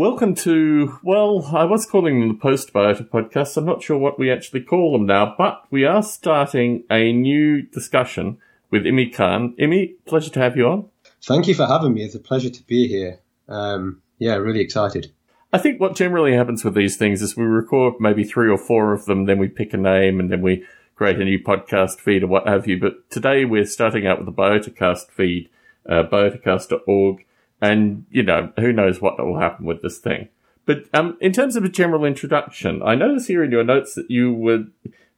Welcome to, well, I was calling them the Postbiota podcast. I'm not sure what we actually call them now, but we are starting a new discussion with Imy Khan. Imy, pleasure to have you on. Thank you for having me. It's a pleasure to be here. Um, yeah, really excited. I think what generally happens with these things is we record maybe three or four of them, then we pick a name, and then we create a new podcast feed or what have you. But today we're starting out with the Biotacast feed, uh, biotacast.org and you know who knows what will happen with this thing. But um, in terms of a general introduction, I notice here in your notes that you were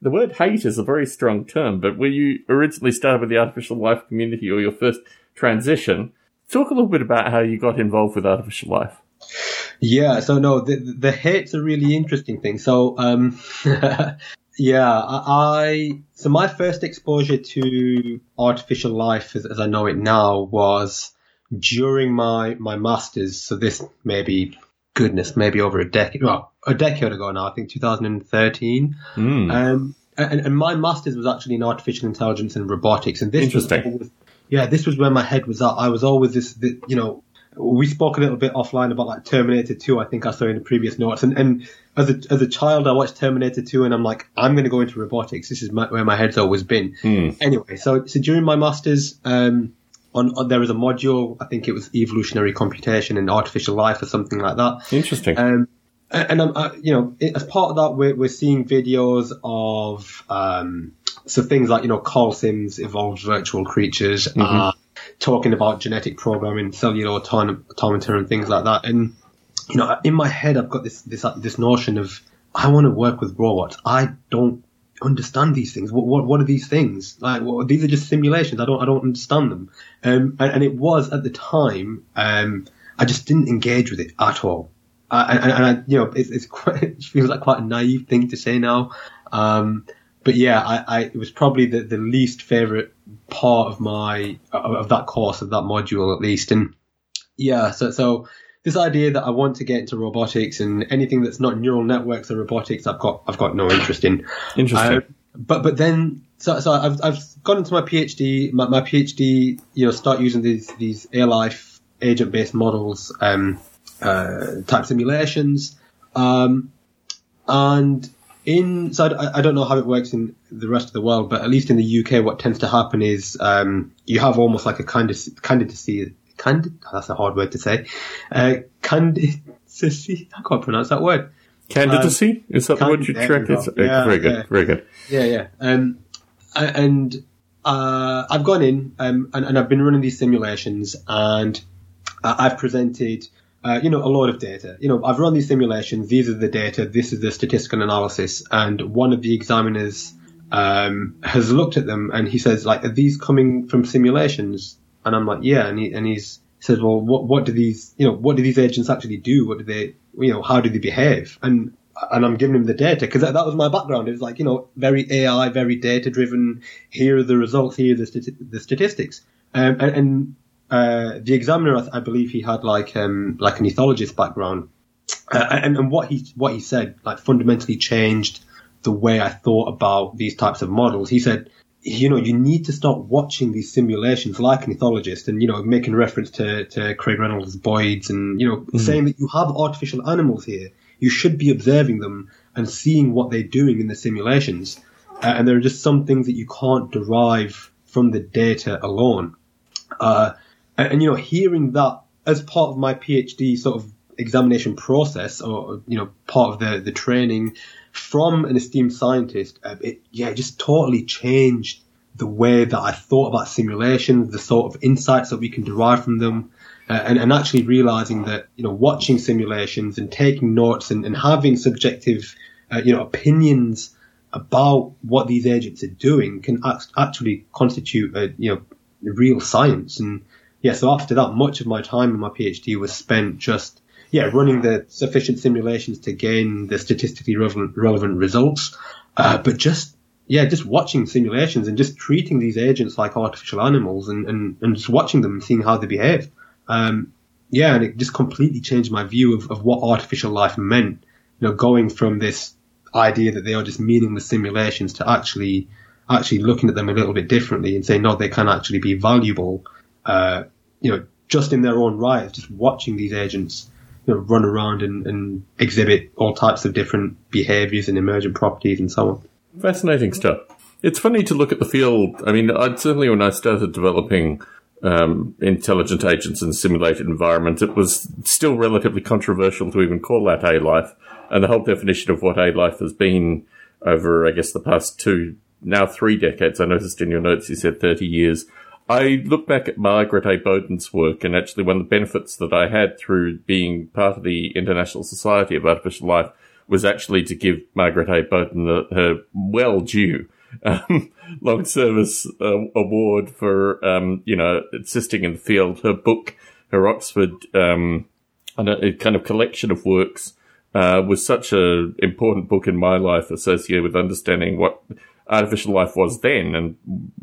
the word hate is a very strong term, but were you originally started with the artificial life community or your first transition? Talk a little bit about how you got involved with artificial life. Yeah, so no, the, the hate's a really interesting thing. So, um, yeah, I, so my first exposure to artificial life as, as I know it now was during my my masters. So this maybe goodness, maybe over a decade, well, a decade ago now. I think 2013. Mm. Um, and, and, my masters was actually in artificial intelligence and robotics. And this interesting. Was, yeah, this was where my head was at. I was always this, this, you know, we spoke a little bit offline about like Terminator 2. I think I saw in the previous notes. And, and as a as a child, I watched Terminator 2, and I'm like, I'm going to go into robotics. This is my, where my head's always been. Mm. Anyway, so so during my masters. Um, on, on, there is a module. I think it was evolutionary computation and artificial life or something like that. Interesting. Um, and I'm, uh, you know, as part of that, we're, we're seeing videos of um, so things like you know Karl Sims evolved virtual creatures, mm-hmm. uh, talking about genetic programming, cellular automata, and things like that. And you know, in my head, I've got this this this notion of I want to work with robots. I don't understand these things. What, what, what are these things? Like, these are just simulations. I don't, I don't understand them. Um, and, and, it was at the time, um, I just didn't engage with it at all. Uh, and, and I, you know, it's, it's quite, it feels like quite a naive thing to say now. Um, but yeah, I, I, it was probably the, the least favorite part of my, of, of that course, of that module at least. And yeah, so, so, this idea that I want to get into robotics and anything that's not neural networks or robotics, I've got I've got no interest in. Interesting. Uh, but but then so so I've I've gone into my PhD. My, my PhD, you know, start using these these air life agent based models, um, uh, type simulations, um, and in so I, I, don't know how it works in the rest of the world, but at least in the UK, what tends to happen is um, you have almost like a kind of candidacy candid, that's a hard word to say, uh, candidacy, I can't pronounce that word. Candidacy? Um, Is that the word you track? It's, yeah, very good, yeah. very good. Yeah, yeah. Um, and, uh, I've gone in, um, and, and, I've been running these simulations and I've presented, uh, you know, a lot of data. You know, I've run these simulations. These are the data. This is the statistical analysis. And one of the examiners, um, has looked at them and he says, like, are these coming from simulations? And I'm like, yeah. And he, and he's, he says, well, what, what do these, you know, what do these agents actually do? What do they, you know, how do they behave? And, and I'm giving him the data because that, that, was my background. It was like, you know, very AI, very data driven. Here are the results. Here are the, stati- the statistics. Um, and, and uh, the examiner, I, I, believe he had like, um, like an ethologist background. Uh, and, and what he, what he said, like fundamentally changed the way I thought about these types of models. He said, you know, you need to start watching these simulations like an ethologist and, you know, making reference to, to Craig Reynolds Boids and, you know, mm. saying that you have artificial animals here. You should be observing them and seeing what they're doing in the simulations. Uh, and there are just some things that you can't derive from the data alone. Uh, and, and, you know, hearing that as part of my PhD sort of examination process or, you know, part of the, the training, from an esteemed scientist, uh, it yeah, it just totally changed the way that I thought about simulations, the sort of insights that we can derive from them, uh, and, and actually realizing that you know watching simulations and taking notes and, and having subjective uh, you know opinions about what these agents are doing can actually constitute a you know real science. And yeah so after that much of my time in my phd was spent just yeah, running the sufficient simulations to gain the statistically relevant, relevant results. Uh, but just, yeah, just watching simulations and just treating these agents like artificial animals and, and, and just watching them and seeing how they behave. Um, yeah, and it just completely changed my view of, of what artificial life meant. You know, going from this idea that they are just meaningless simulations to actually, actually looking at them a little bit differently and saying, no, they can actually be valuable, uh, you know, just in their own right, just watching these agents you know, run around and, and exhibit all types of different behaviors and emergent properties and so on. Fascinating stuff. It's funny to look at the field. I mean, I, certainly when I started developing um, intelligent agents in simulated environments, it was still relatively controversial to even call that A life. And the whole definition of what A life has been over, I guess, the past two, now three decades. I noticed in your notes you said 30 years. I look back at Margaret A. Boden's work, and actually one of the benefits that I had through being part of the International Society of Artificial Life was actually to give Margaret A. Boden her well due um, long service uh, award for um, you know assisting in the field. Her book, her Oxford, um, a kind of collection of works, uh, was such an important book in my life associated with understanding what artificial life was then, and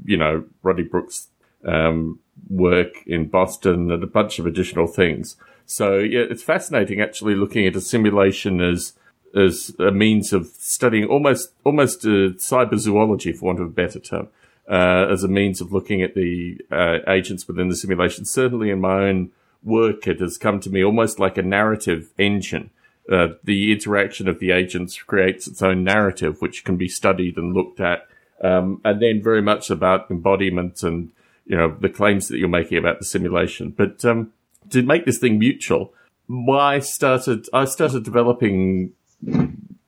you know Rodney Brooks' um, work in Boston and a bunch of additional things. So yeah, it's fascinating actually looking at a simulation as as a means of studying almost almost uh, cyber zoology, for want of a better term, uh, as a means of looking at the uh, agents within the simulation. Certainly, in my own work, it has come to me almost like a narrative engine. Uh, the interaction of the agents creates its own narrative, which can be studied and looked at, um, and then very much about embodiment and you know the claims that you're making about the simulation. But um, to make this thing mutual, I started I started developing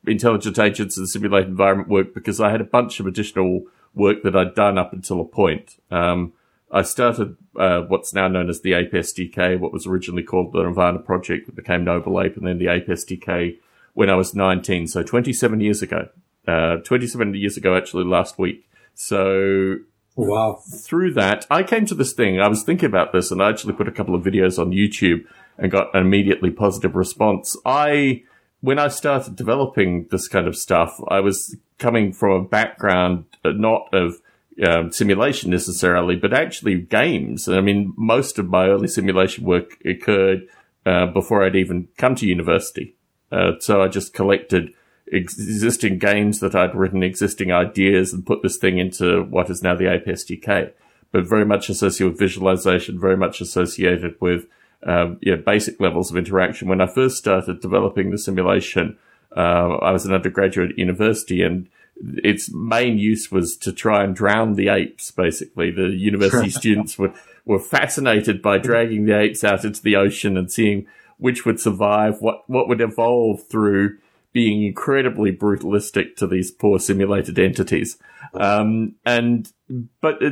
intelligent agents the simulated environment work because I had a bunch of additional work that I'd done up until a point. Um, I started uh, what's now known as the Ape SDK, what was originally called the Nirvana Project, that became Noble Ape, and then the Ape SDK when I was 19, so 27 years ago. Uh, 27 years ago, actually, last week. So wow. Through that, I came to this thing. I was thinking about this, and I actually put a couple of videos on YouTube and got an immediately positive response. I when I started developing this kind of stuff, I was coming from a background uh, not of um, simulation necessarily, but actually games. I mean, most of my early simulation work occurred uh, before I'd even come to university. Uh, so I just collected existing games that I'd written, existing ideas, and put this thing into what is now the Ape SDK. But very much associated with visualization, very much associated with um, yeah, basic levels of interaction. When I first started developing the simulation, uh, I was an undergraduate at university and its main use was to try and drown the apes, basically. The university students were, were fascinated by dragging the apes out into the ocean and seeing which would survive, what, what would evolve through being incredibly brutalistic to these poor simulated entities. Um, and, but uh,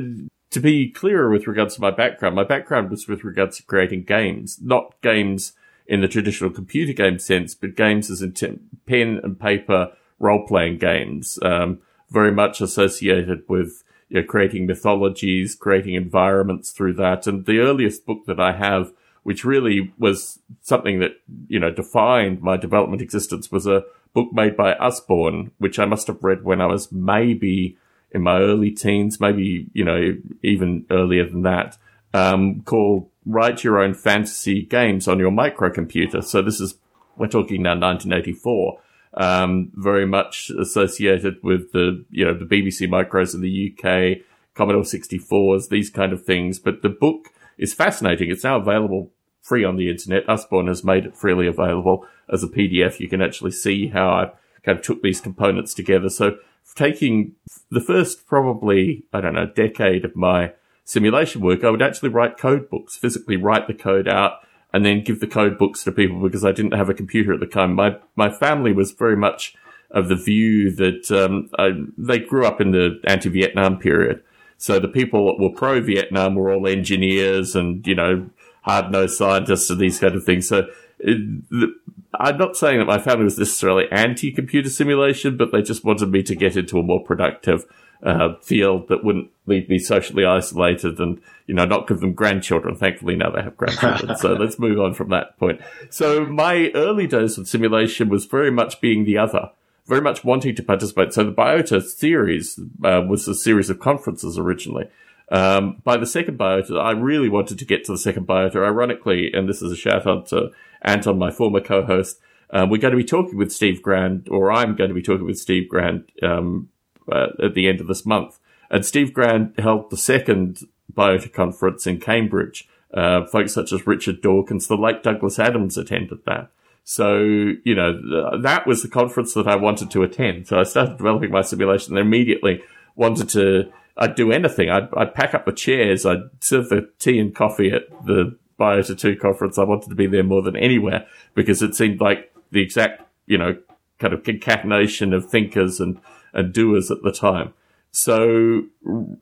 to be clearer with regards to my background, my background was with regards to creating games, not games in the traditional computer game sense, but games as in t- pen and paper role playing games, um, very much associated with you know, creating mythologies, creating environments through that. And the earliest book that I have, which really was something that, you know, defined my development existence was a book made by Usborne, which I must have read when I was maybe in my early teens, maybe, you know, even earlier than that, um, called Write Your Own Fantasy Games on Your Microcomputer. So this is, we're talking now 1984. Um, very much associated with the, you know, the BBC micros in the UK, Commodore 64s, these kind of things. But the book is fascinating. It's now available free on the internet. Usborne has made it freely available as a PDF. You can actually see how I kind of took these components together. So taking the first probably, I don't know, decade of my simulation work, I would actually write code books, physically write the code out and then give the code books to people because I didn't have a computer at the time. My, my family was very much of the view that, um, I, they grew up in the anti-Vietnam period. So the people that were pro-Vietnam were all engineers and, you know, hard-nosed scientists and these kind of things. So it, I'm not saying that my family was necessarily anti-computer simulation, but they just wanted me to get into a more productive uh, field that wouldn't leave me socially isolated and, you know, not give them grandchildren. Thankfully, now they have grandchildren. so let's move on from that point. So my early days of simulation was very much being the other, very much wanting to participate. So the Biota series uh, was a series of conferences originally. Um, by the second Biota, I really wanted to get to the second Biota. Ironically, and this is a shout out to Anton, my former co-host. Um, we're going to be talking with Steve Grand, or I'm going to be talking with Steve Grand um, uh, at the end of this month. And Steve Grand held the second Biota conference in Cambridge uh, folks such as Richard Dawkins, the late Douglas Adams attended that. So, you know, that was the conference that I wanted to attend. So I started developing my simulation and immediately wanted to, I'd do anything. I'd, I'd pack up the chairs. I'd serve the tea and coffee at the Biota 2 conference. I wanted to be there more than anywhere because it seemed like the exact, you know, kind of concatenation of thinkers and, and doers at the time. So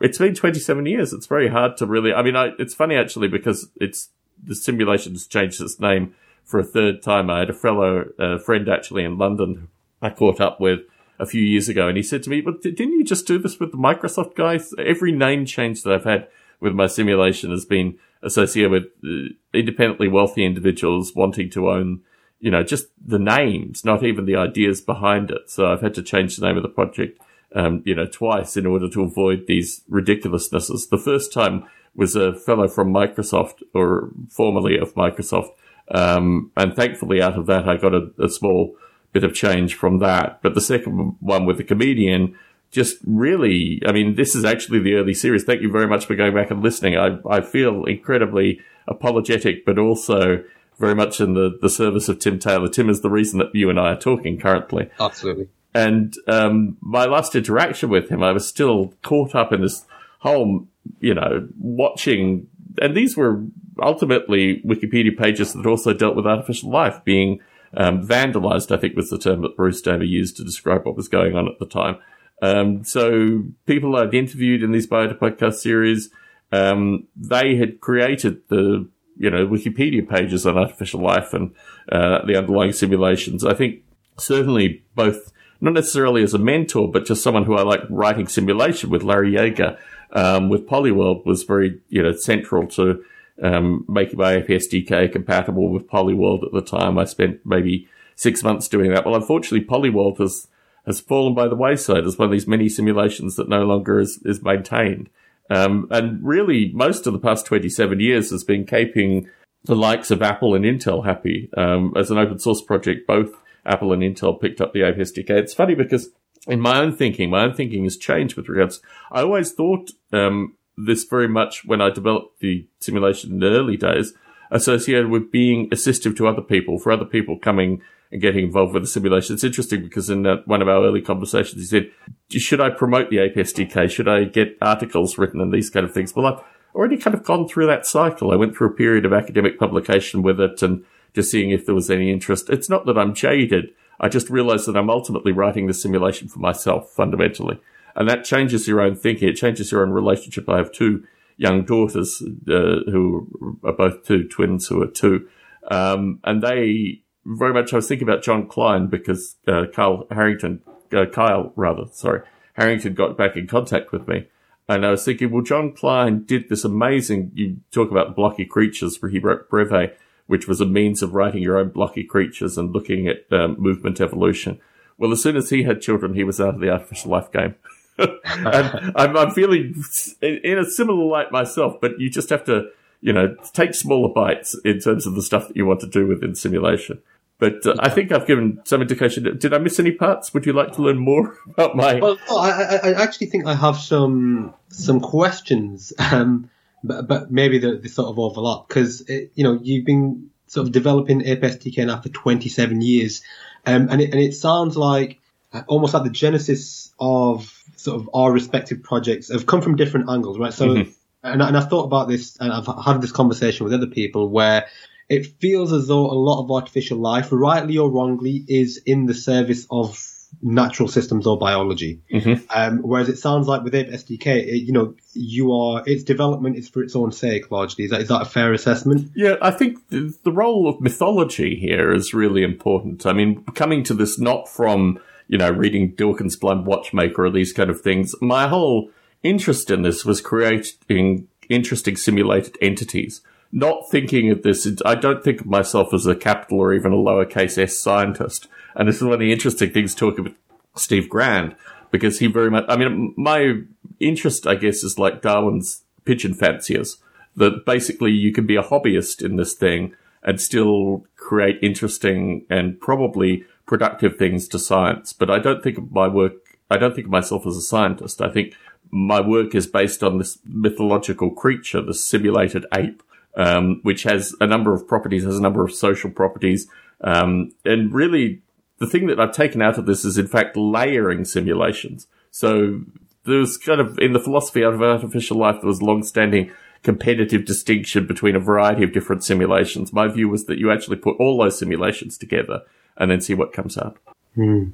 it's been 27 years. It's very hard to really, I mean, I, it's funny actually because it's, the simulation has changed its name for a third time. I had a fellow uh, friend actually in London I caught up with a few years ago, and he said to me, "But didn't you just do this with the Microsoft guys? Every name change that I've had with my simulation has been associated with uh, independently wealthy individuals wanting to own." You know, just the names, not even the ideas behind it. So I've had to change the name of the project, um, you know, twice in order to avoid these ridiculousnesses. The first time was a fellow from Microsoft or formerly of Microsoft um, and thankfully, out of that, I got a, a, small bit of change from that. But the second one with the comedian, just really, I mean, this is actually the early series. Thank you very much for going back and listening. I, I feel incredibly apologetic, but also very much in the, the service of Tim Taylor. Tim is the reason that you and I are talking currently. Absolutely. And um, my last interaction with him, I was still caught up in this whole, you know, watching, and these were ultimately Wikipedia pages that also dealt with artificial life being um, vandalized, I think was the term that Bruce Damer used to describe what was going on at the time. Um, so people I'd interviewed in these Biota podcast series, um, they had created the, you know, Wikipedia pages on artificial life and uh, the underlying simulations. I think certainly both, not necessarily as a mentor, but just someone who I like writing simulation with Larry Yeager, um, with Polyworld was very, you know, central to um, making my Ape SDK compatible with Polyworld at the time. I spent maybe six months doing that. Well, unfortunately, Polyworld has has fallen by the wayside as one of these many simulations that no longer is, is maintained. Um, and really, most of the past 27 years has been keeping the likes of Apple and Intel happy. Um, as an open source project, both Apple and Intel picked up the Ape SDK. It's funny because in my own thinking, my own thinking has changed with regards. I always thought um, this very much when I developed the simulation in the early days, associated with being assistive to other people, for other people coming and getting involved with the simulation. It's interesting because in one of our early conversations, he said, should I promote the Ape SDK? Should I get articles written and these kind of things? Well, I've already kind of gone through that cycle. I went through a period of academic publication with it and just seeing if there was any interest. It's not that I'm jaded. I just realized that I'm ultimately writing the simulation for myself fundamentally and that changes your own thinking. It changes your own relationship. I have two young daughters uh, who are both two twins who are two, um, and they very much. I was thinking about Jon Klein because uh, Kyle Harrington, uh, Kyle rather, sorry, Harrington got back in contact with me. And I was thinking, well, Jon Klein did this amazing, you talk about blocky creatures where he wrote Breve, which was a means of writing your own blocky creatures and looking at um, movement evolution. Well, as soon as he had children, he was out of the artificial life game. and I'm, I'm feeling in a similar light myself, but you just have to, you know, take smaller bites in terms of the stuff that you want to do within simulation. But uh, I think I've given some indication. Did I miss any parts? Would you like to learn more about my? Well, I, I actually think I have some some questions, um, but, but maybe they, sort of overlap because you know you've been sort of developing Ape SDK now for 27 years, um, and it, and it sounds like uh, almost like the genesis of sort of our respective projects have come from different angles, right? So, mm-hmm. and, and I've thought about this and I've had this conversation with other people where it feels as though a lot of artificial life, rightly or wrongly, is in the service of natural systems or biology. Mm-hmm. Um, whereas it sounds like with Ape SDK, it, you know, you are its development is for its own sake largely. Is that is that a fair assessment? Yeah, I think the role of mythology here is really important. I mean, coming to this not from you know, reading Dawkins Blind Watchmaker or these kind of things. My whole interest in this was creating interesting simulated entities. Not thinking of this, I don't think of myself as a capital or even a lowercase s scientist. And this is one of the interesting things talking with Steve Grand, because he very much, I mean, my interest, I guess, is like Darwin's pigeon fanciers, that basically you can be a hobbyist in this thing and still create interesting and probably productive things to science, but I don't think of my work, I don't think of myself as a scientist. I think my work is based on this mythological creature, the simulated ape, um, which has a number of properties, has a number of social properties. Um, and really, the thing that I've taken out of this is, in fact, layering simulations. So there's kind of, in the philosophy of artificial life, there was long-standing competitive distinction between a variety of different simulations. My view was that you actually put all those simulations together and then see what comes up. Mm.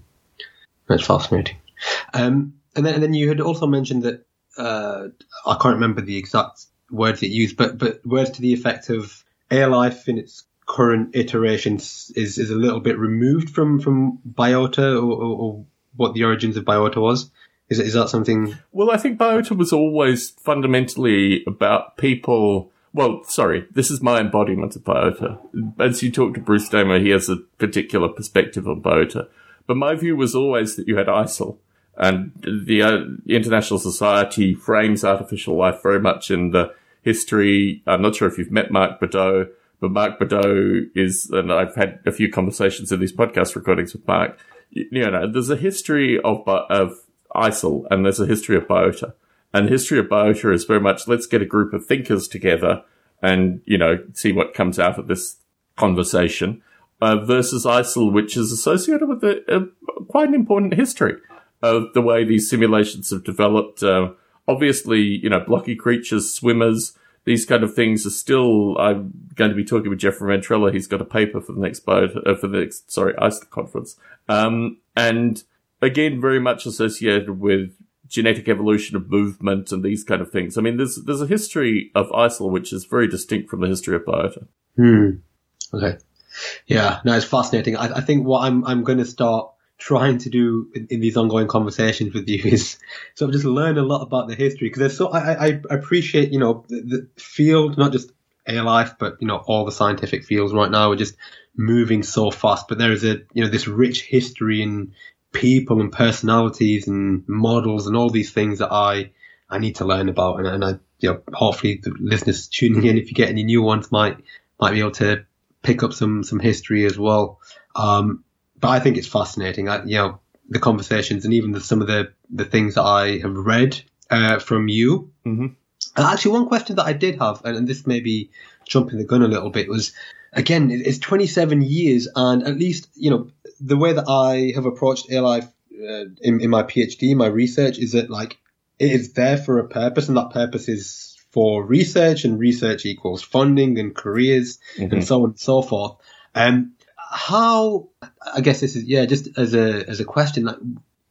That's fascinating. Um, and then, and then you had also mentioned that uh, I can't remember the exact words it used, but but words to the effect of air life in its current iterations is is a little bit removed from from biota or, or, or what the origins of biota was. Is is that something? Well, I think biota was always fundamentally about people. Well, sorry, this is my embodiment of biota. As you talk to Bruce Damer, he has a particular perspective on biota. But my view was always that you had ISAL, and the uh, International Society frames artificial life very much in the history. I'm not sure if you've met Mark Bedau, but Mark Bedau is, and I've had a few conversations in these podcast recordings with Mark. You, you know, there's a history of of ISAL and there's a history of biota. And the history of biota is very much let's get a group of thinkers together and, you know, see what comes out of this conversation. Uh, versus ISAL, which is associated with a, a, quite an important history of the way these simulations have developed. Uh, obviously, you know, blocky creatures, swimmers, these kind of things are still. I'm going to be talking with Jeffrey Ventrella. He's got a paper for the next bio, uh, for the next sorry ISAL conference, um, and again, very much associated with genetic evolution of movement and these kind of things. I mean, there's there's a history of ISAL which is very distinct from the history of biota. Hmm. Okay. Yeah, no, it's fascinating. I, I think what I'm I'm going to start trying to do in, in, these ongoing conversations with you is sort of just learn a lot about the history because there's so I, I appreciate you know the, the, field not just AI life but you know all the scientific fields right now are just moving so fast but there is a you know this rich history and people and personalities and models and all these things that I I need to learn about and, and I you know hopefully the listeners tuning in if you get any new ones might might be able to pick up some some history as well. Um, but I think it's fascinating. I, you know, the conversations and even the, some of the, the things that I have read uh, from you. Mm-hmm. actually, one question that I did have, and, this may be jumping the gun a little bit, was again, it's 27 years, and at least you know the way that I have approached AI uh, in, in my PhD, my research, is that like it is there for a purpose, and that purpose is for research, and research equals funding and careers, mm-hmm. and so on and so forth. Um, how I guess this is yeah, just as a as a question, like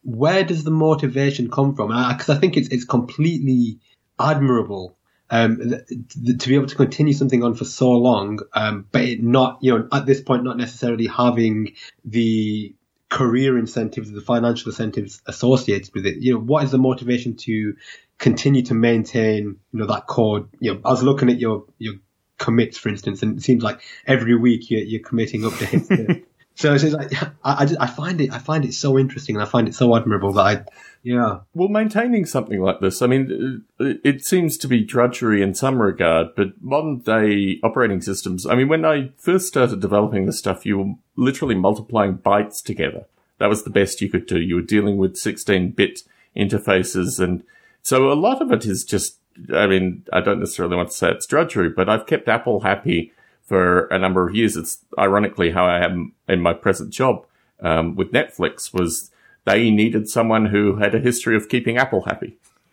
where does the motivation come from? Because I, I, think it's it's completely admirable um, th- th- to be able to continue something on for so long, um, but it not you know at this point not necessarily having the career incentives, the financial incentives associated with it. You know, what is the motivation to continue to maintain you know that core? You know, I was looking at your your commits, for instance, and it seems like every week you're, you're committing updates. so it's like I, I, just, I find it I find it so interesting and I find it so admirable that I yeah. Well, maintaining something like this, I mean, it seems to be drudgery in some regard, but modern day operating systems, I mean, when I first started developing this stuff, you were literally multiplying bytes together. That was the best you could do. You were dealing with 16 bit interfaces. And so a lot of it is just I mean, I don't necessarily want to say it's drudgery, but I've kept Apple happy for a number of years. It's ironically how I am in my present job um, with Netflix was they needed someone who had a history of keeping Apple happy.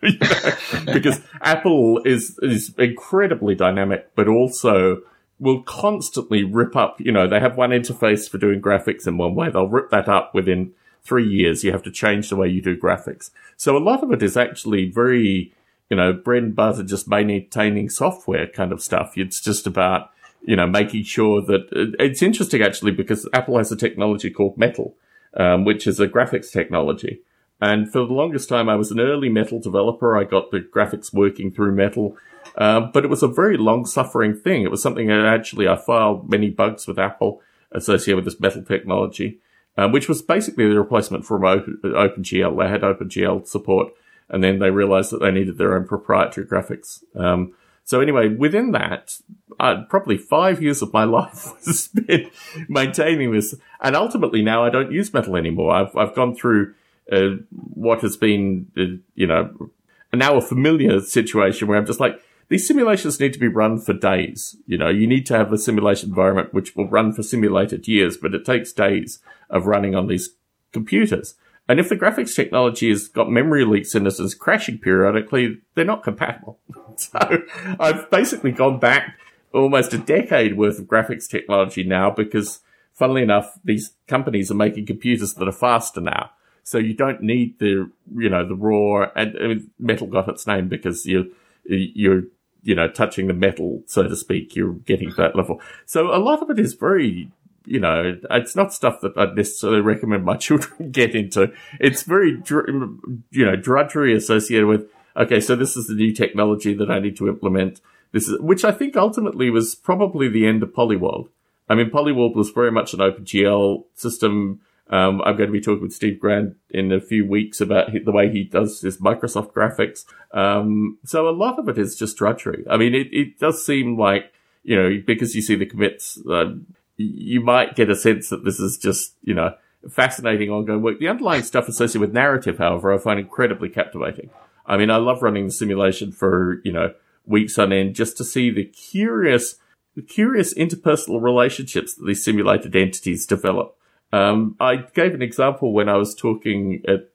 because Apple is is incredibly dynamic, but also will constantly rip up. You know, they have one interface for doing graphics in one way. They'll rip that up within three years. You have to change the way you do graphics. So a lot of it is actually very you know, bread and butter, just maintaining software kind of stuff. It's just about, you know, making sure that it's interesting actually because Apple has a technology called Metal, um, which is a graphics technology. And for the longest time, I was an early Metal developer. I got the graphics working through Metal. Uh, but it was a very long suffering thing. It was something that actually I filed many bugs with Apple associated with this Metal technology, um, which was basically the replacement for Open, OpenGL. They had OpenGL support and then they realized that they needed their own proprietary graphics. Um, so anyway, within that, uh, probably five years of my life was spent maintaining this, and ultimately now I don't use metal anymore. I've I've gone through uh, what has been, uh, you know, now a familiar situation where I'm just like, these simulations need to be run for days. You know, you need to have a simulation environment which will run for simulated years, but it takes days of running on these computers. And if the graphics technology has got memory leaks in it and is crashing periodically, they're not compatible. so I've basically gone back almost a decade worth of graphics technology now because funnily enough, these companies are making computers that are faster now. So you don't need the, you know, the raw and I mean, metal got its name because you, you're, you know, touching the metal, so to speak, you're getting that level. So a lot of it is very you know, it's not stuff that I'd necessarily recommend my children get into. It's very, you know, drudgery associated with, okay, so this is the new technology that I need to implement. This is, which I think ultimately was probably the end of Polyworld. I mean, Polyworld was very much an OpenGL system. Um, I'm going to be talking with Steve Grand in a few weeks about the way he does his Microsoft graphics. Um, so a lot of it is just drudgery. I mean, it, it does seem like, you know, because you see the commits, uh, you might get a sense that this is just, you know, fascinating ongoing work. The underlying stuff associated with narrative, however, I find incredibly captivating. I mean, I love running the simulation for, you know, weeks on end just to see the curious, the curious interpersonal relationships that these simulated entities develop. Um, I gave an example when I was talking at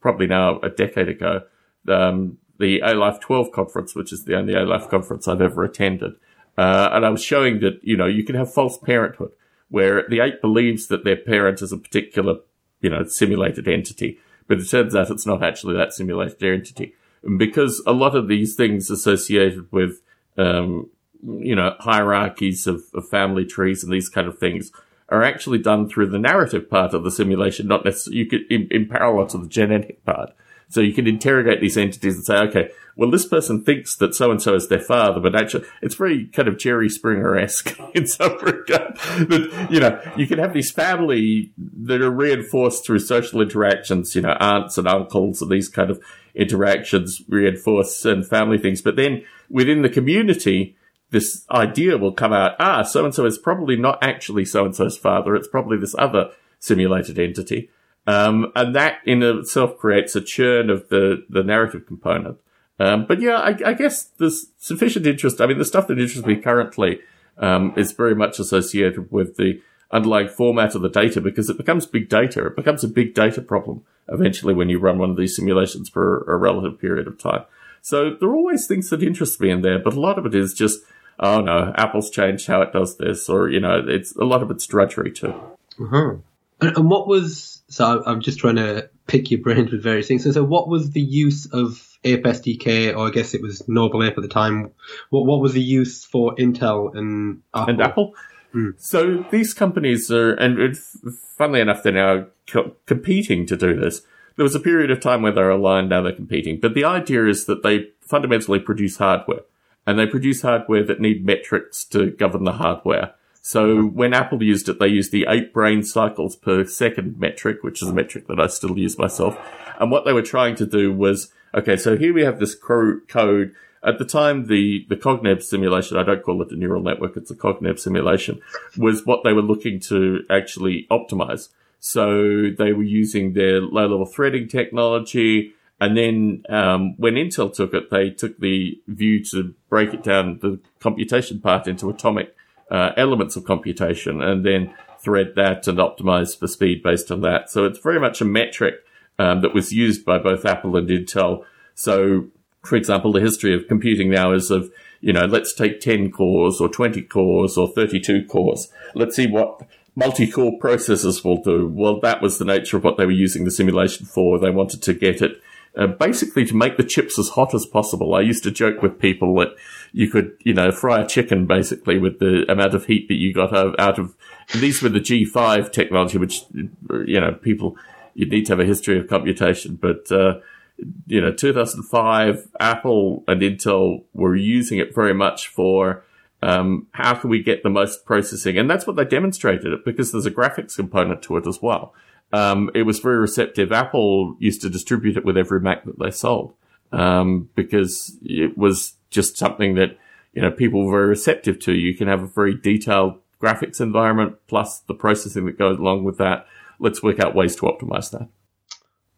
probably now a decade ago, um, the ALIFE 12 conference, which is the only ALIFE conference I've ever attended. Uh, and I was showing that, you know, you can have false parenthood where the ape believes that their parent is a particular, you know, simulated entity, but it turns out it's not actually that simulated entity. And because a lot of these things associated with, um, you know, hierarchies of, of family trees and these kind of things are actually done through the narrative part of the simulation, not necessarily, in, in parallel to the genetic part. So you can interrogate these entities and say, okay, well, this person thinks that so and so is their father, but actually, it's very kind of Jerry Springer esque in some regard. That you know, you can have these family that are reinforced through social interactions. You know, aunts and uncles and these kind of interactions reinforce and family things. But then within the community, this idea will come out. Ah, so and so is probably not actually so and so's father. It's probably this other simulated entity. Um, and that in itself creates a churn of the, the narrative component. Um, but yeah, I, I, guess there's sufficient interest. I mean, the stuff that interests me currently um, is very much associated with the underlying format of the data because it becomes big data. It becomes a big data problem eventually when you run one of these simulations for a relative period of time. So there are always things that interest me in there, but a lot of it is just, oh no, Apple's changed how it does this, or you know, it's a lot of it's drudgery too. And, and what was so? I'm just trying to pick your brains with various things. So, so what was the use of Ape SDK, or I guess it was Noble Ape at the time. What what was the use for Intel and Apple? And Apple. Mm. So these companies are, and funnily enough, they're now co- competing to do this. There was a period of time where they're aligned, now they're competing. But the idea is that they fundamentally produce hardware, and they produce hardware that need metrics to govern the hardware. So when Apple used it, they used the eight brain cycles per second metric, which is a metric that I still use myself. And what they were trying to do was Okay, so here we have this code. At the time, the, the CogNeb simulation, I don't call it a neural network, it's a CogNeb simulation, was what they were looking to actually optimize. So they were using their low level threading technology. And then um, when Intel took it, they took the view to break it down, the computation part, into atomic uh, elements of computation and then thread that and optimize for speed based on that. So it's very much a metric um, that was used by both Apple and Intel. So, for example, the history of computing now is of, you know, let's take 10 cores or 20 cores or 32 cores. Let's see what multi-core processors will do. Well, that was the nature of what they were using the simulation for. They wanted to get it uh, basically to make the chips as hot as possible. I used to joke with people that you could, you know, fry a chicken basically with the amount of heat that you got out of. These were the G5 technology, which you know people you need to have a history of computation. But, uh, you know, 2005, Apple and Intel were using it very much for, um, how can we get the most processing? And that's what they demonstrated it because there's a graphics component to it as well. Um, it was very receptive. Apple used to distribute it with every Mac that they sold, um, because it was just something that, you know, people were very receptive to. You can have a very detailed graphics environment plus the processing that goes along with that let's work out ways to optimize that.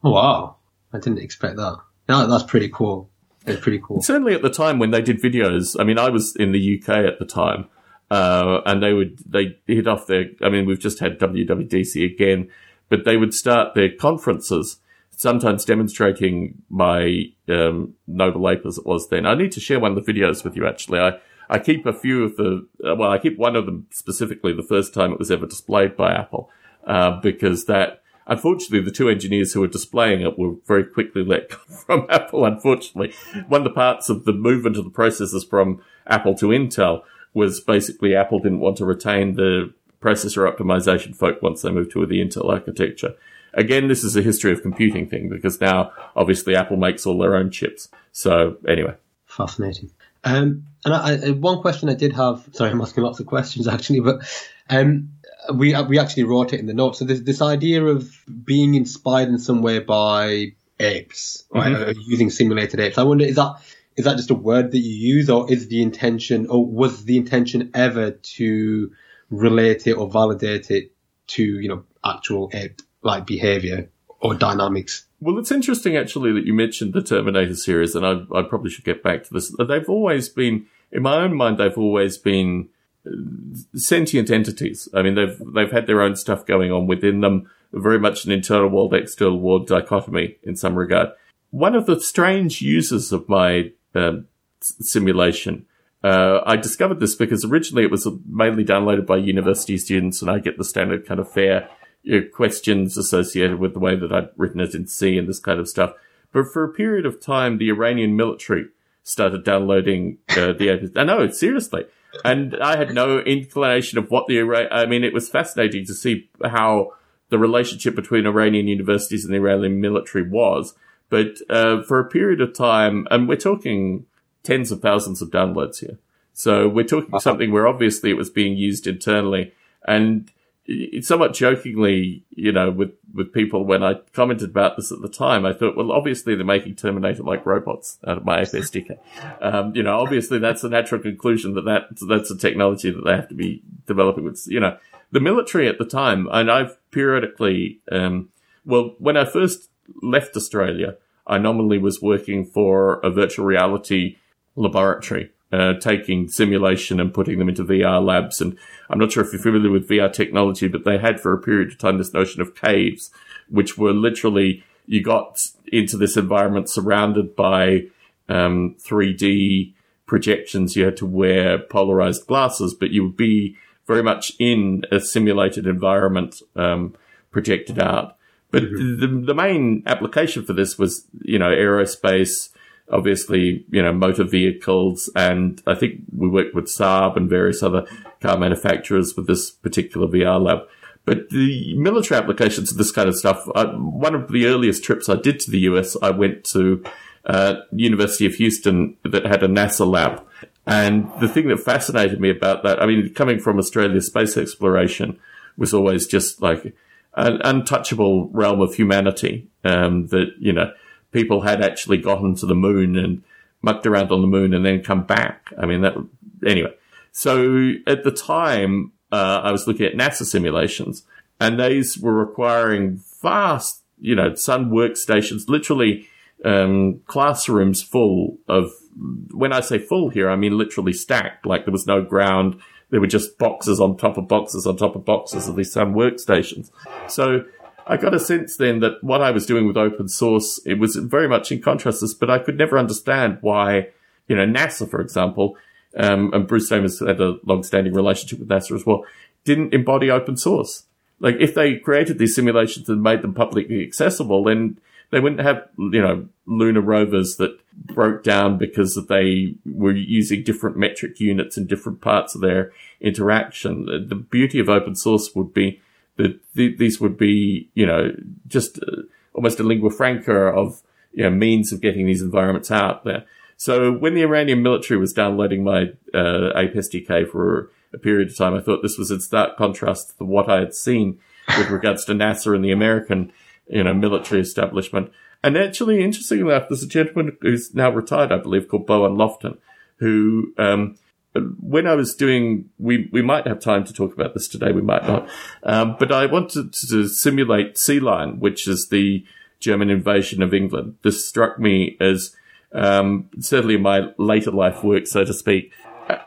Oh, wow. I didn't expect that. No, that's pretty cool. It's pretty cool. Certainly at the time when they did videos, I mean, I was in the UK at the time, uh, and they would, they hit off their, I mean, we've just had WWDC again, but they would start their conferences, sometimes demonstrating my, um, Noble Ape as it was then. I need to share one of the videos with you, actually. I, I keep a few of the, well, I keep one of them specifically the first time it was ever displayed by Apple, uh, because that, Unfortunately, the two engineers who were displaying it were very quickly let go from Apple, unfortunately. One of the parts of the movement of the processors from Apple to Intel was basically Apple didn't want to retain the processor optimization folk once they moved to the Intel architecture. Again, this is a history of computing thing because now obviously Apple makes all their own chips. So anyway. Fascinating. Um, and I, I, one question I did have, sorry, I'm asking lots of questions actually, but um, we we actually wrote it in the notes. So this this idea of being inspired in some way by apes, right? Mm-hmm. using simulated apes. I wonder is that is that just a word that you use, or is the intention, or was the intention ever to relate it or validate it to you know actual ape like behavior or dynamics? Well, it's interesting actually that you mentioned the Terminator series, and I, I probably should get back to this. They've always been, in my own mind, they've always been sentient entities. I mean, they've they've had their own stuff going on within them. Very much an internal world, external world dichotomy in some regard. One of the strange uses of my um, simulation, uh, I discovered this because originally it was mainly downloaded by university students, and I get the standard kind of fair you know, questions associated with the way that I'd written it in C and this kind of stuff. But for a period of time, the Iranian military started downloading uh, the. I know, seriously and I had no inclination of what the I mean, it was fascinating to see how the relationship between Iranian universities and the Iranian military was. But uh, for a period of time, and we're talking tens of thousands of downloads here. So we're talking uh-huh. something where obviously it was being used internally. And somewhat jokingly, you know, with, with people when I commented about this at the time, I thought, well, obviously they're making Terminator like robots out of my Ape SDK. Um, you know, obviously that's a natural conclusion that, that that's a technology that they have to be developing with, you know, the military at the time. And I've periodically, um, well, when I first left Australia, I nominally was working for a virtual reality laboratory uh, taking simulation and putting them into VR labs. And I'm not sure if you're familiar with VR technology, but they had for a period of time this notion of caves, which were literally you got into this environment surrounded by um, 3D projections. You had to wear polarized glasses, but you would be very much in a simulated environment um, projected out. But mm-hmm. the, the main application for this was, you know, aerospace, obviously, you know, motor vehicles. And I think we worked with Saab and various other car manufacturers with this particular VR lab. But the military applications of this kind of stuff, uh, one of the earliest trips I did to the US, I went to uh, University of Houston that had a NASA lab. And the thing that fascinated me about that, I mean, coming from Australia, space exploration was always just like an untouchable realm of humanity um, that, you know, people had actually gotten to the moon and mucked around on the moon and then come back. I mean, that, anyway. So at the time, uh, I was looking at NASA simulations and these were requiring vast, you know, sun workstations, literally, um, classrooms full of, when I say full here, I mean literally stacked, like there was no ground. There were just boxes on top of boxes on top of boxes of these sun workstations. So I got a sense then that what I was doing with open source, it was very much in contrast to this, but I could never understand why, you know, NASA, for example, um, and Bruce Damer had a long-standing relationship with NASA as well, didn't embody open source. Like if they created these simulations and made them publicly accessible, then they wouldn't have, you know, lunar rovers that broke down because they were using different metric units in different parts of their interaction. The beauty of open source would be that th- these would be, you know, just uh, almost a lingua franca of, you know, means of getting these environments out there. So when the Iranian military was downloading my uh, Ape SDK for a period of time, I thought this was in stark contrast to what I had seen with regards to NASA and the American, you know, military establishment. And actually, interestingly enough, there's a gentleman who's now retired, I believe, called Bowen Lofton, who um, when I was doing, we, we might have time to talk about this today, we might not. Um, but I wanted to simulate Sea Lion, which is the German invasion of England. This struck me as um, certainly in my later life work, so to speak,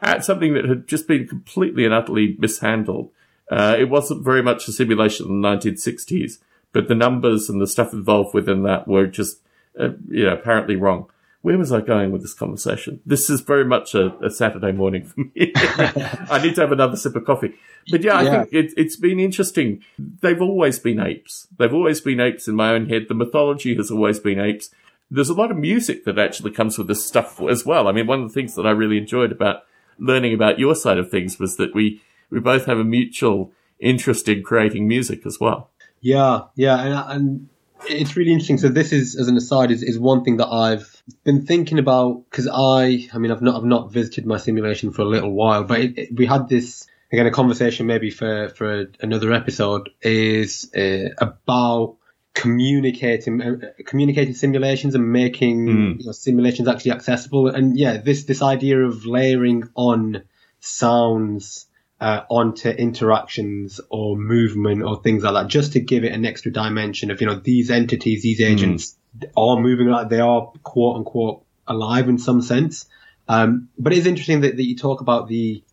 at something that had just been completely and utterly mishandled. Uh, it wasn't very much a simulation in the 1960s, but the numbers and the stuff involved within that were just, uh, you know, apparently wrong. Where was I going with this conversation? This is very much a, a Saturday morning for me. I need to have another sip of coffee. But yeah, I yeah. think it, it's been interesting. They've always been apes. They've always been apes in my own head. The mythology has always been apes. There's a lot of music that actually comes with this stuff as well. I mean, one of the things that I really enjoyed about learning about your side of things was that we, we both have a mutual interest in creating music as well. Yeah, yeah, and, and it's really interesting. So this is, as an aside, is, is one thing that I've been thinking about because I, I mean, I've not, I've not visited my simulation for a little while, but it, it, we had this again a conversation maybe for for another episode is uh, about communicating uh, communicating simulations and making mm. you know, simulations actually accessible. And yeah, this this idea of layering on sounds uh, onto interactions or movement or things like that, just to give it an extra dimension of, you know, these entities, these hmm. agents mm. Are moving like they are quote unquote alive in some sense. Um, but it's interesting that, that you talk about the,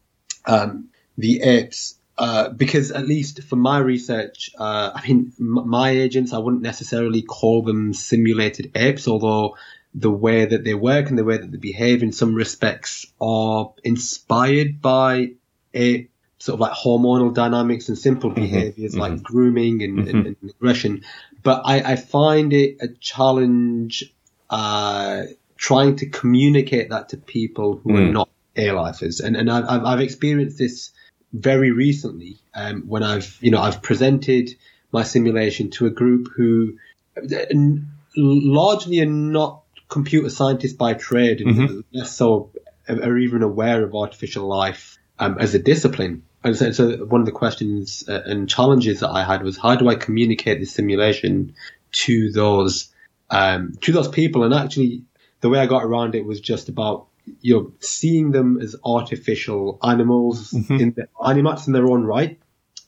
um, the apes, uh, because at least for my research, uh, I mean, m- my agents, I wouldn't necessarily call them simulated apes, although the way that they work and the way that they behave in some respects are inspired by ape sort of like hormonal dynamics and simple mm-hmm. behaviors mm-hmm. like grooming and, mm-hmm. and, and, aggression. But I, I, find it a challenge uh, trying to communicate that to people who mm. are not A-lifers. And, and I've, I've experienced this very recently um, when I've, you know, I've presented my simulation to a group who largely are not computer scientists by trade and mm-hmm. less so are even aware of artificial life um, as a discipline. And so, so, one of the questions uh, and challenges that I had was how do I communicate this simulation to those um, to those people? And actually, the way I got around it was just about you know seeing them as artificial animals mm-hmm. in the, animats in their own right,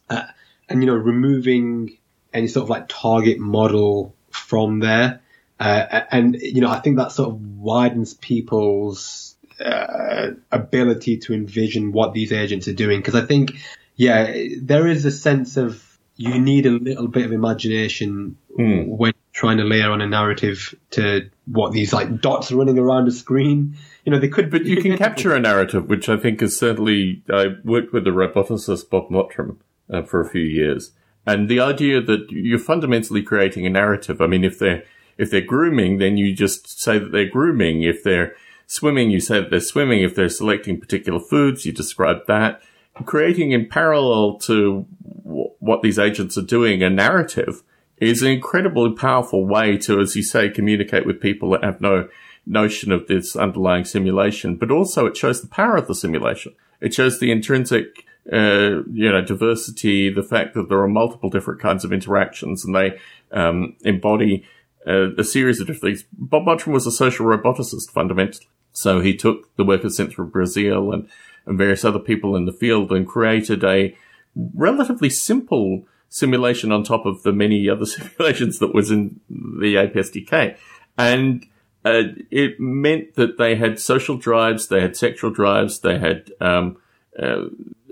uh, and you know removing any sort of like target model from there. Uh, and you know, I think that sort of widens people's uh, ability to envision what these agents are doing. Because I think, yeah, there is a sense of you need a little bit of imagination mm. when trying to layer on a narrative to what these like dots are running around a screen. You know, they could, but you can capture a narrative, which I think is certainly. I worked with the roboticist Bob Mottram uh, for a few years, and the idea that you're fundamentally creating a narrative. I mean, if they're if they're grooming, then you just say that they're grooming. If they're Swimming, you say that they're swimming. If they're selecting particular foods, you describe that. Creating in parallel to w- what these agents are doing a narrative is an incredibly powerful way to, as you say, communicate with people that have no notion of this underlying simulation, but also it shows the power of the simulation. It shows the intrinsic, uh, you know, diversity, the fact that there are multiple different kinds of interactions and they um, embody uh, a series of different things. Bob Mottram was a social roboticist fundamentally. So he took the work of Cynthia Breazeal and, and various other people in the field and created a relatively simple simulation on top of the many other simulations that was in the Ape SDK. And uh, it meant that they had social drives, they had sexual drives, they had um, uh,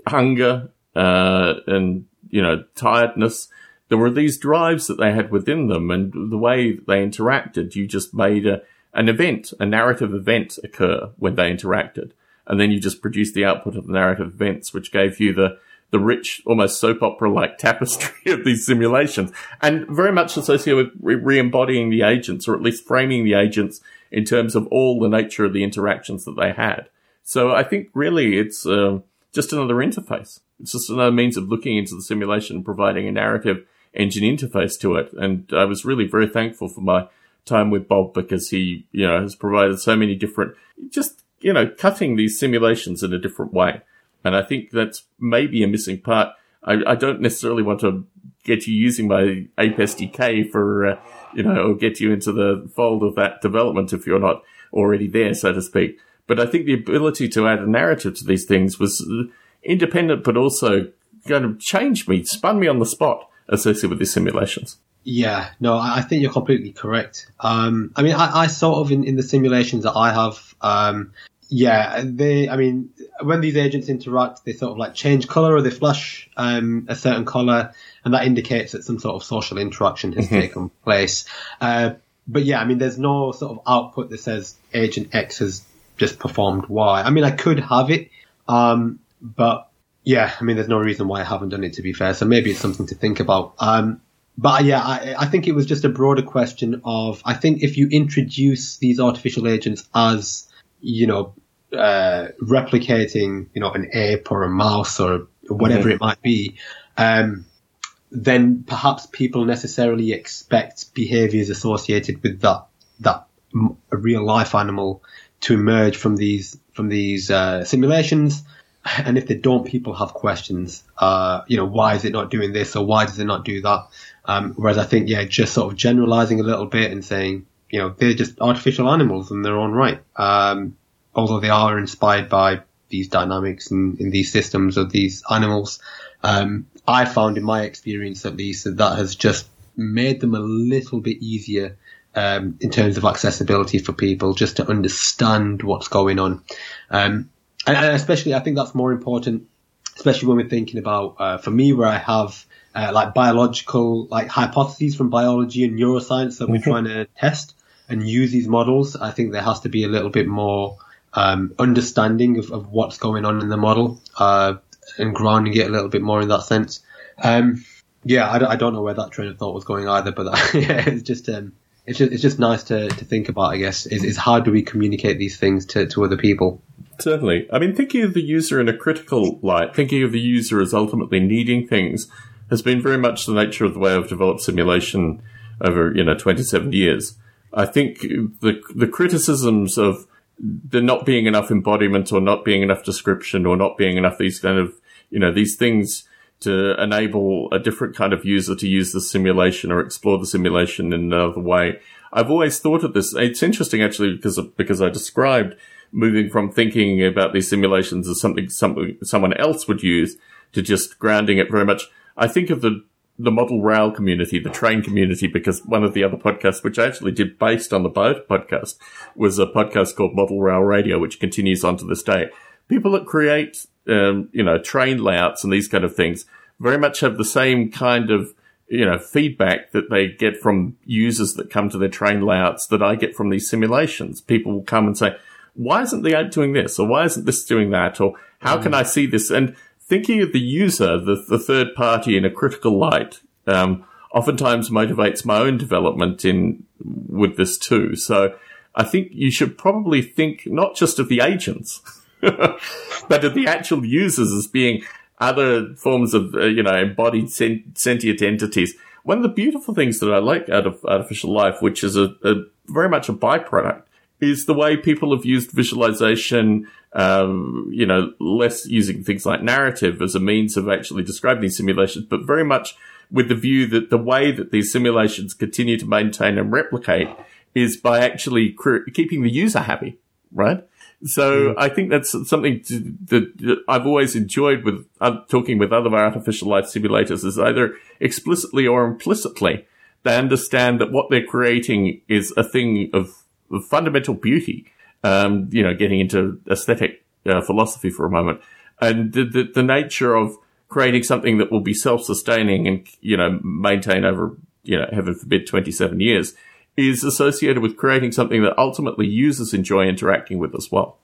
hunger uh, and you know tiredness. There were these drives that they had within them, and the way they interacted, you just made a an event, a narrative event occur when they interacted. And then you just produced the output of the narrative events, which gave you the, the rich, almost soap opera like tapestry of these simulations and very much associated with re embodying the agents or at least framing the agents in terms of all the nature of the interactions that they had. So I think really it's uh, just another interface. It's just another means of looking into the simulation and providing a narrative engine interface to it. And I was really very thankful for my time with Bob because he, you know, has provided so many different, just, you know, cutting these simulations in a different way. And I think that's maybe a missing part. I, I don't necessarily want to get you using my Ape SDK for, uh, you know, or get you into the fold of that development if you're not already there, so to speak. But I think the ability to add a narrative to these things was independent, but also kind of changed me, spun me on the spot associated with these simulations. Yeah, no, I think you're completely correct. Um, I mean, I, I, sort of in, in the simulations that I have, um, yeah, they, I mean, when these agents interact, they sort of like change color or they flash um, a certain color, and that indicates that some sort of social interaction has mm-hmm. taken place. Uh, but yeah, I mean, there's no sort of output that says agent X has just performed Y. I mean, I could have it, um, but yeah, I mean, there's no reason why I haven't done it to be fair. So maybe it's something to think about. Um, but yeah, I, I, think it was just a broader question of, I think if you introduce these artificial agents as, you know, uh, replicating, you know, an ape or a mouse or whatever mm-hmm. it might be, um, then perhaps people necessarily expect behaviors associated with that, that real life animal to emerge from these, from these, uh, simulations and if they don't, people have questions. Uh, you know, why is it not doing this or why does it not do that? Um, whereas I think, yeah, just sort of generalizing a little bit and saying, you know, they're just artificial animals in their own right. Um, although they are inspired by these dynamics and in these systems of these animals. Um, I found in my experience at least that that has just made them a little bit easier um, in terms of accessibility for people just to understand what's going on. Um, and, especially I think that's more important, especially when we're thinking about uh, for me where I have uh, like biological like hypotheses from biology and neuroscience that we're mm-hmm. trying to test and use these models. I think there has to be a little bit more um, understanding of, of, what's going on in the model uh, and grounding it a little bit more in that sense. Um, yeah, I, I, don't know where that train of thought was going either, but yeah, it's just um, it's just it's just nice to, to think about. I guess is, is how do we communicate these things to, to other people. Certainly. I mean, thinking of the user in a critical light, thinking of the user as ultimately needing things, has been very much the nature of the way I've developed simulation over, you know, 27 years. I think the, the criticisms of there not being enough embodiment or not being enough description or not being enough these kind of, you know, these things to enable a different kind of user to use the simulation or explore the simulation in another way. I've always thought of this. It's interesting actually because, because I described moving from thinking about these simulations as something, something someone else would use to just grounding it very much. I think of the the model rail community, the train community, because one of the other podcasts, which I actually did based on the boat podcast, was a podcast called Model Rail Radio, which continues on to this day. People that create, um, you know, train layouts and these kind of things very much have the same kind of, you know, feedback that they get from users that come to their train layouts that I get from these simulations. People will come and say, why isn't the app doing this? Or why isn't this doing that? Or how mm. can I see this? And thinking of the user, the, the third party in a critical light, um, oftentimes motivates my own development in with this too. So I think you should probably think not just of the agents, but of the actual users as being other forms of, uh, you know, embodied sentient entities. One of the beautiful things that I like out of artificial life, which is a, a very much a byproduct, is the way people have used visualization, um, you know, less using things like narrative as a means of actually describing these simulations, but very much with the view that the way that these simulations continue to maintain and replicate is by actually cre- keeping the user happy, right? So mm. I think that's something to, that I've always enjoyed with uh, talking with other artificial life simulators is either explicitly or implicitly they understand that what they're creating is a thing of fundamental beauty. Um, you know, getting into aesthetic uh, philosophy for a moment, and the, the, the nature of creating something that will be self-sustaining and you know maintain over you know heaven forbid 27 years is associated with creating something that ultimately users enjoy interacting with as well.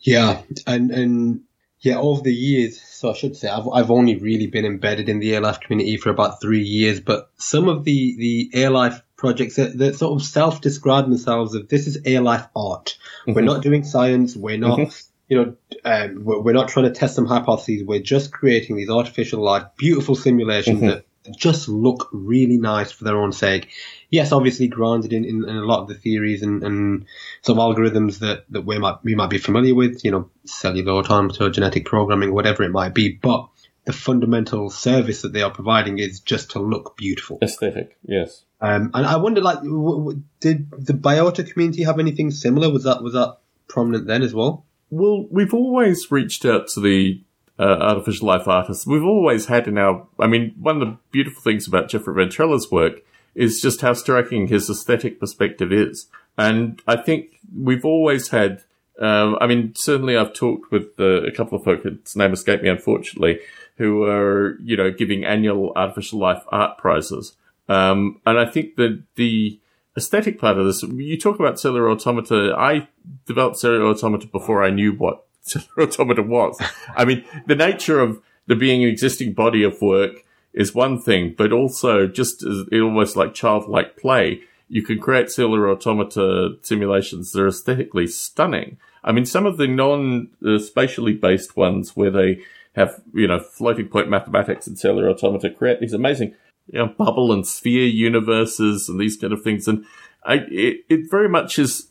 Yeah, and and yeah, over the years, so I should say I've I've only really been embedded in the ALife community for about three years, but some of the the ALife projects that, that sort of self-describe themselves as this is ALife art. Mm-hmm. We're not doing science. We're not, mm-hmm. you know, um, we're, we're, not trying to test some hypotheses. We're just creating these artificial life, beautiful simulations mm-hmm. that just look really nice for their own sake. Yes, obviously grounded in, in, in a lot of the theories and, and some algorithms that, that we might, we might be familiar with, you know, cellular automaton, genetic programming, whatever it might be. But the fundamental service that they are providing is just to look beautiful. Aesthetic, yes. Um, and I wonder, like, w- w- did the biota community have anything similar? Was that was that prominent then as well? Well, we've always reached out to the uh, artificial life artists. We've always had in our, I mean, one of the beautiful things about Jeffrey Ventrella's work is just how striking his aesthetic perspective is. And I think we've always had, um, I mean, certainly I've talked with uh, a couple of folk, its name escaped me unfortunately, who are, you know, giving annual artificial life art prizes. Um, and I think that the aesthetic part of this, you talk about cellular automata. I developed cellular automata before I knew what cellular automata was. I mean, the nature of there being an existing body of work is one thing, but also just as, almost like childlike play, you can create cellular automata simulations that are aesthetically stunning. I mean, some of the non-spatially based ones where they have, you know, floating point mathematics and cellular automata create these amazing, you know, bubble and sphere universes and these kind of things. And I, it, it very much is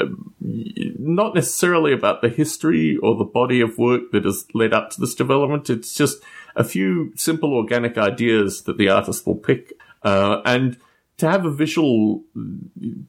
uh, not necessarily about the history or the body of work that has led up to this development. It's just a few simple organic ideas that the artist will pick. Uh, and to have a visual,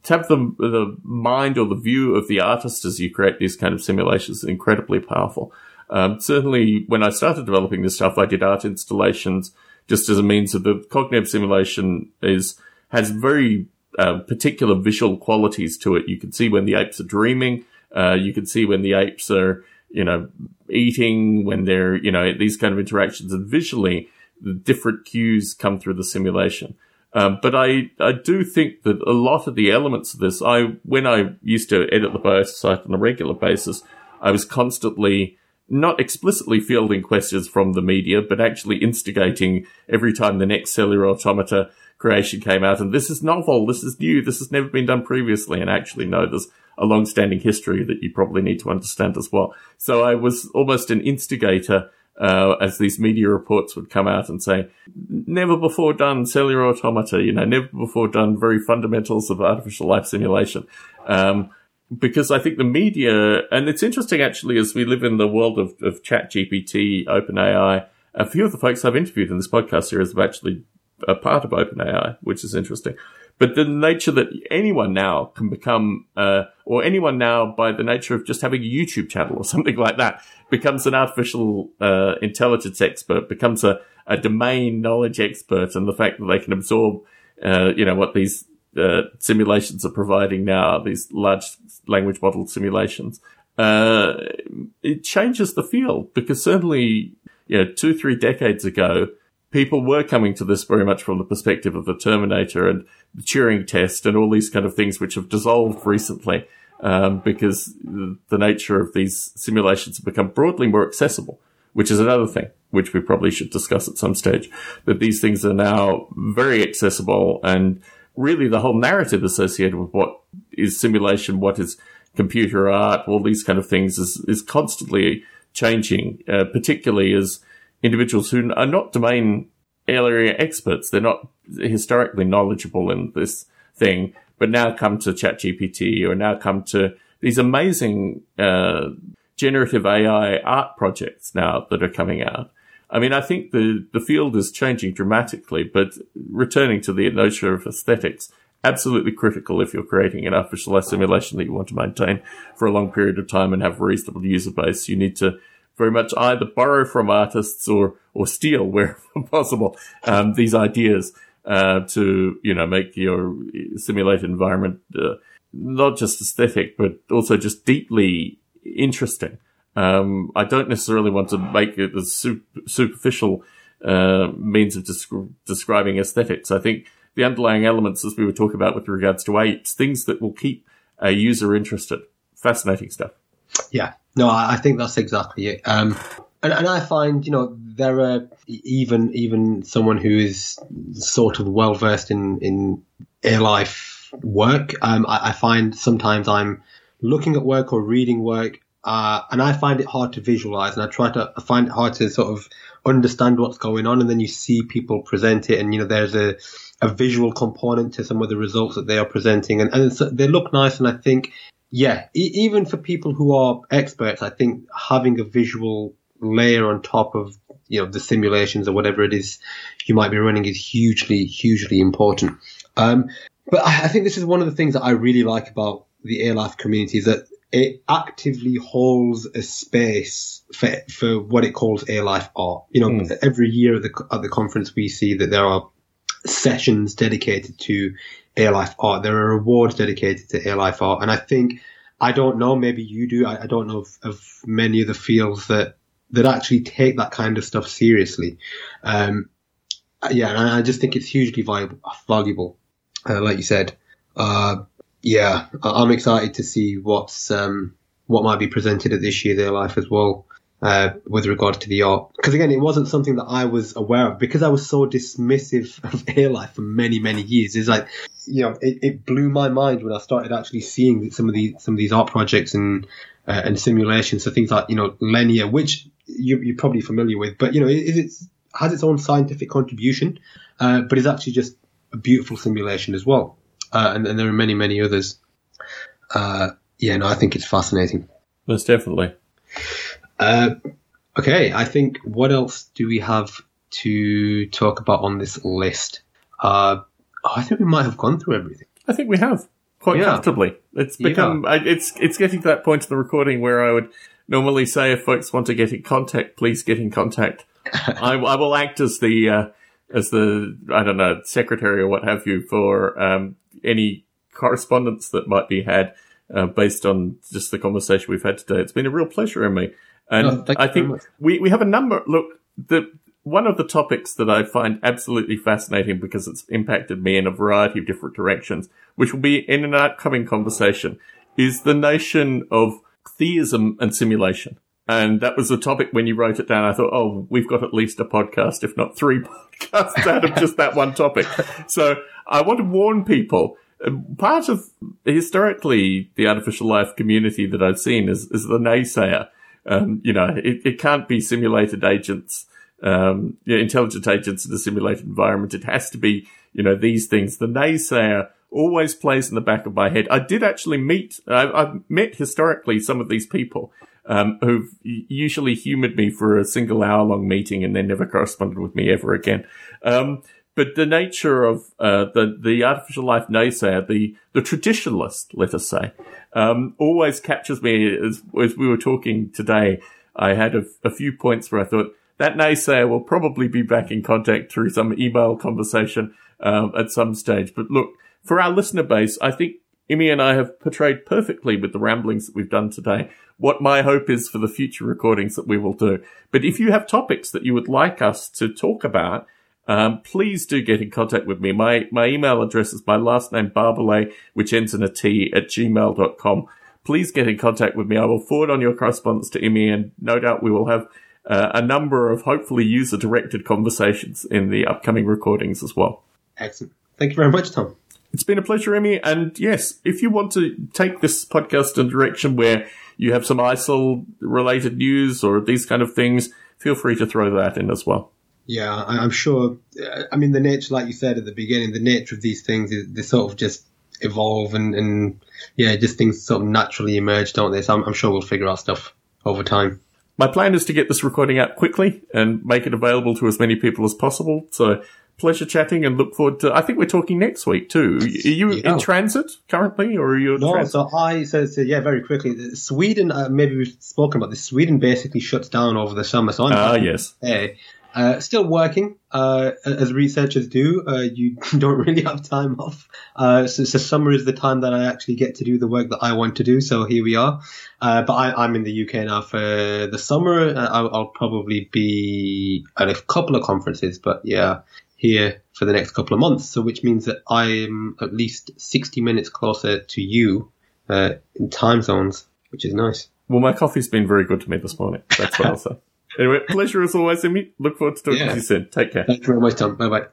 to have the, the mind or the view of the artist as you create these kind of simulations is incredibly powerful. Um, certainly, when I started developing this stuff, I did art installations just as a means of the cognitive simulation is has very uh, particular visual qualities to it. You can see when the apes are dreaming. Uh, you can see when the apes are, you know, eating, when they're, you know, these kind of interactions, and visually, the different cues come through the simulation. Um, but I, I do think that a lot of the elements of this, I, when I used to edit the BIOS site on a regular basis, I was constantly not explicitly fielding questions from the media, but actually instigating every time the next cellular automata creation came out. And this is novel. This is new. This has never been done previously. And actually, no, there's a long-standing history that you probably need to understand as well. So I was almost an instigator uh, as these media reports would come out and say, never before done cellular automata, you know, never before done very fundamentals of artificial life simulation. Um, because I think the media, and it's interesting actually as we live in the world of, of chat GPT, OpenAI, a few of the folks I've interviewed in this podcast series have actually a part of OpenAI, which is interesting. But the nature that anyone now can become, uh, or anyone now by the nature of just having a YouTube channel or something like that, becomes an artificial uh, intelligence expert, becomes a, a domain knowledge expert, and the fact that they can absorb, uh, you know, what these uh, simulations are providing now, these large language model simulations, uh, it changes the field because certainly, you know, two, three decades ago, people were coming to this very much from the perspective of the Terminator and the Turing test and all these kind of things which have dissolved recently um, because the nature of these simulations have become broadly more accessible, which is another thing which we probably should discuss at some stage. That these things are now very accessible and really the whole narrative associated with what is simulation, what is computer art, all these kind of things is, is constantly changing, uh, particularly as individuals who are not domain area experts. They're not historically knowledgeable in this thing, but now come to ChatGPT or now come to these amazing uh, generative AI art projects now that are coming out. I mean, I think the, the field is changing dramatically, but returning to the notion of aesthetics, absolutely critical if you're creating an artificial simulation that you want to maintain for a long period of time and have a reasonable user base. You need to very much either borrow from artists or or steal wherever possible um, these ideas uh, to you know make your simulated environment uh, not just aesthetic but also just deeply interesting. Um, I don't necessarily want to make it a super, superficial uh, means of descri- describing aesthetics. I think the underlying elements, as we were talking about with regards to apes, things that will keep a user interested. Fascinating stuff. Yeah, no, I think that's exactly it. Um, and, and I find, you know, there are even even someone who is sort of well versed in in ALife work. Um, I, I, find sometimes I'm looking at work or reading work, uh, and I find it hard to visualize, and I try to I find it hard to sort of understand what's going on, and then you see people present it, and you know, there's a a visual component to some of the results that they are presenting, and, and they look nice, and I think yeah, e- even for people who are experts, I think having a visual layer on top of you know the simulations or whatever it is you might be running is hugely, hugely important. Um, but I, I, think this is one of the things that I really like about the ALife community is that it actively holds a space for, for what it calls A life art. You know, mm. every year at the, at the conference, we see that there are sessions dedicated to A life art. There are awards dedicated to A life art. And I think, I don't know, maybe you do. I, I don't know of, of, many of the fields that, that actually take that kind of stuff seriously. Um, yeah, and I just think it's hugely valuable, valuable. Uh, like you said, uh, yeah, I'm excited to see what's um, what might be presented at this year's A Life as well. Uh, with regard to the art, because again, it wasn't something that I was aware of because I was so dismissive of A Life for many, many years. It's like, you know, it, it, blew my mind when I started actually seeing some of these some of these art projects and uh, and simulations. So things like you know Lenia, which you, are probably familiar with, but you know, it, has its own scientific contribution, uh, but is actually just a beautiful simulation as well uh, and, and, there are many, many others. Uh, yeah, no, I think it's fascinating. Most definitely. Uh, okay, I think what else do we have to talk about on this list? Uh, oh, I think we might have gone through everything. I think we have quite yeah. comfortably. It's become yeah. it's it's getting to that point in the recording where I would normally say if folks want to get in contact, please get in contact. I, I, will act as the uh, as the I don't know secretary or what have you for um, any correspondence that might be had uh, based on just the conversation we've had today. It's been a real pleasure Imy, and I think we we have a number. Look, the one of the topics that I find absolutely fascinating because it's impacted me in a variety of different directions, which will be in an upcoming conversation, is the notion of theism and simulation. And that was the topic when you wrote it down. I thought, oh, we've got at least a podcast, if not three podcasts out of just that one topic. So I want to warn people. Part of historically the artificial life community that I've seen is, is the naysayer. Um, you know, it, it can't be simulated agents, um, you know, intelligent agents in a simulated environment. It has to be, you know, these things. The naysayer always plays in the back of my head. I did actually meet, I've, I've met historically some of these people um, who've usually humored me for a single hour long meeting and then never corresponded with me ever again. Um, but the nature of uh, the the artificial life naysayer, the the traditionalist, let us say, um, always captures me. As, as we were talking today, I had a, a few points where I thought that naysayer will probably be back in contact through some email conversation um, at some stage. But look, for our listener base, I think Imy and I have portrayed perfectly with the ramblings that we've done today what my hope is for the future recordings that we will do. But if you have topics that you would like us to talk about, um, please do get in contact with me. My, my email address is my last name, Barbalet, which ends in a T at gmail.com. Please get in contact with me. I will forward on your correspondence to Imy and no doubt we will have uh, a number of hopefully user directed conversations in the upcoming recordings as well. Excellent. Thank you very much, Tom. It's been a pleasure, Imy. And yes, if you want to take this podcast in a direction where you have some ISAL related news or these kind of things, feel free to throw that in as well. Yeah, I'm sure. I mean, the nature, like you said at the beginning, the nature of these things is they sort of just evolve and, and yeah, just things sort of naturally emerge, don't they? So I'm, I'm sure we'll figure out stuff over time. My plan is to get this recording out quickly and make it available to as many people as possible. So pleasure chatting and look forward to. I think we're talking next week too. Are you yeah. in transit currently, or are you? no, so I so, so, yeah, very quickly. Sweden, uh, maybe we've spoken about this. Sweden basically shuts down over the summer, so I'm ah yes. Hey, uh, still working, uh, as researchers do. Uh, you don't really have time off. Uh, so, so, summer is the time that I actually get to do the work that I want to do. So here we are. Uh, but I, am in the UK now for the summer. I'll, I'll, probably be at a couple of conferences, but yeah, here for the next couple of months. So which means that I'm at least 60 minutes closer to you uh, in time zones, which is nice. Well, my coffee's been very good to me this morning. That's what I'll say. Anyway, pleasure as always, Imy. Look forward to talking yeah. to you soon. Take care. Thank you very much, Tom. Bye bye.